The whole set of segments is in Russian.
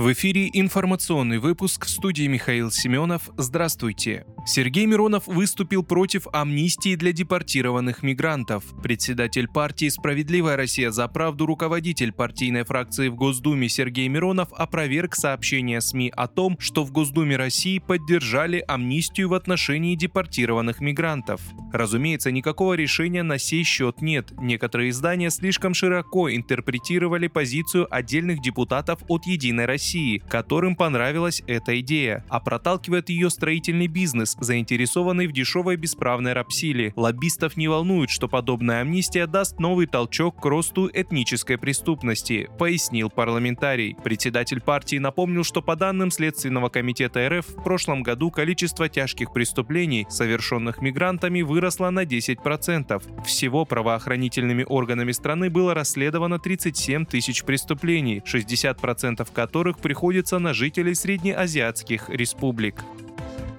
В эфире информационный выпуск в студии Михаил Семенов. Здравствуйте. Сергей Миронов выступил против амнистии для депортированных мигрантов. Председатель партии «Справедливая Россия за правду» руководитель партийной фракции в Госдуме Сергей Миронов опроверг сообщения СМИ о том, что в Госдуме России поддержали амнистию в отношении депортированных мигрантов. Разумеется, никакого решения на сей счет нет. Некоторые издания слишком широко интерпретировали позицию отдельных депутатов от «Единой России» которым понравилась эта идея, а проталкивает ее строительный бизнес, заинтересованный в дешевой бесправной рабсиле. Лоббистов не волнует, что подобная амнистия даст новый толчок к росту этнической преступности, пояснил парламентарий. Председатель партии напомнил, что по данным Следственного комитета РФ в прошлом году количество тяжких преступлений, совершенных мигрантами, выросло на 10%. Всего правоохранительными органами страны было расследовано 37 тысяч преступлений, 60% которых приходится на жителей среднеазиатских республик.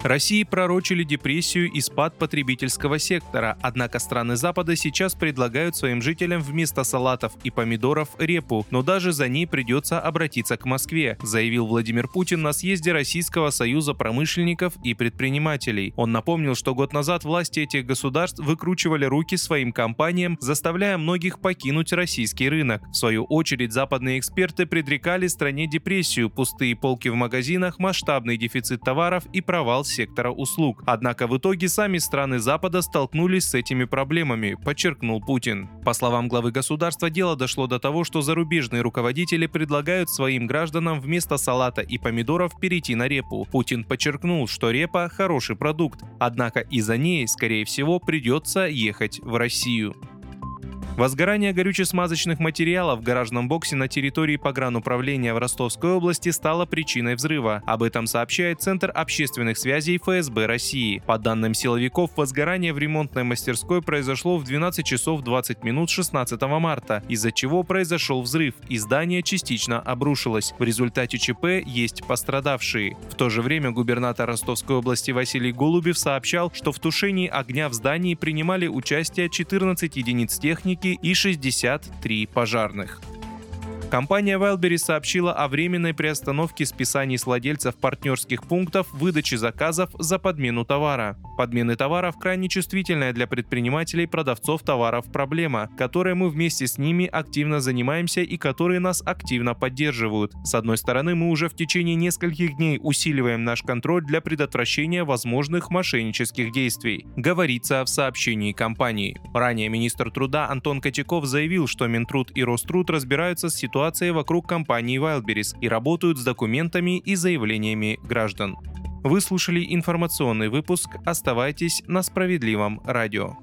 России пророчили депрессию и спад потребительского сектора, однако страны Запада сейчас предлагают своим жителям вместо салатов и помидоров репу, но даже за ней придется обратиться к Москве, заявил Владимир Путин на съезде Российского союза промышленников и предпринимателей. Он напомнил, что год назад власти этих государств выкручивали руки своим компаниям, заставляя многих покинуть российский рынок. В свою очередь западные эксперты предрекали стране депрессию, пустые полки в магазинах, масштабный дефицит товаров и провал сектора услуг. Однако в итоге сами страны Запада столкнулись с этими проблемами, подчеркнул Путин. По словам главы государства, дело дошло до того, что зарубежные руководители предлагают своим гражданам вместо салата и помидоров перейти на репу. Путин подчеркнул, что репа – хороший продукт, однако из-за ней, скорее всего, придется ехать в Россию. Возгорание горюче-смазочных материалов в гаражном боксе на территории погрануправления в Ростовской области стало причиной взрыва. Об этом сообщает Центр общественных связей ФСБ России. По данным силовиков, возгорание в ремонтной мастерской произошло в 12 часов 20 минут 16 марта, из-за чего произошел взрыв, и здание частично обрушилось. В результате ЧП есть пострадавшие. В то же время губернатор Ростовской области Василий Голубев сообщал, что в тушении огня в здании принимали участие 14 единиц техники и 63 пожарных. Компания Wildberries сообщила о временной приостановке списаний с владельцев партнерских пунктов выдачи заказов за подмену товара. Подмены товаров крайне чувствительная для предпринимателей продавцов товаров проблема, которой мы вместе с ними активно занимаемся и которые нас активно поддерживают. С одной стороны, мы уже в течение нескольких дней усиливаем наш контроль для предотвращения возможных мошеннических действий, говорится в сообщении компании. Ранее министр труда Антон Котяков заявил, что Минтруд и Роструд разбираются с ситуацией ситуацией вокруг компании Wildberries и работают с документами и заявлениями граждан. Вы слушали информационный выпуск. Оставайтесь на справедливом радио.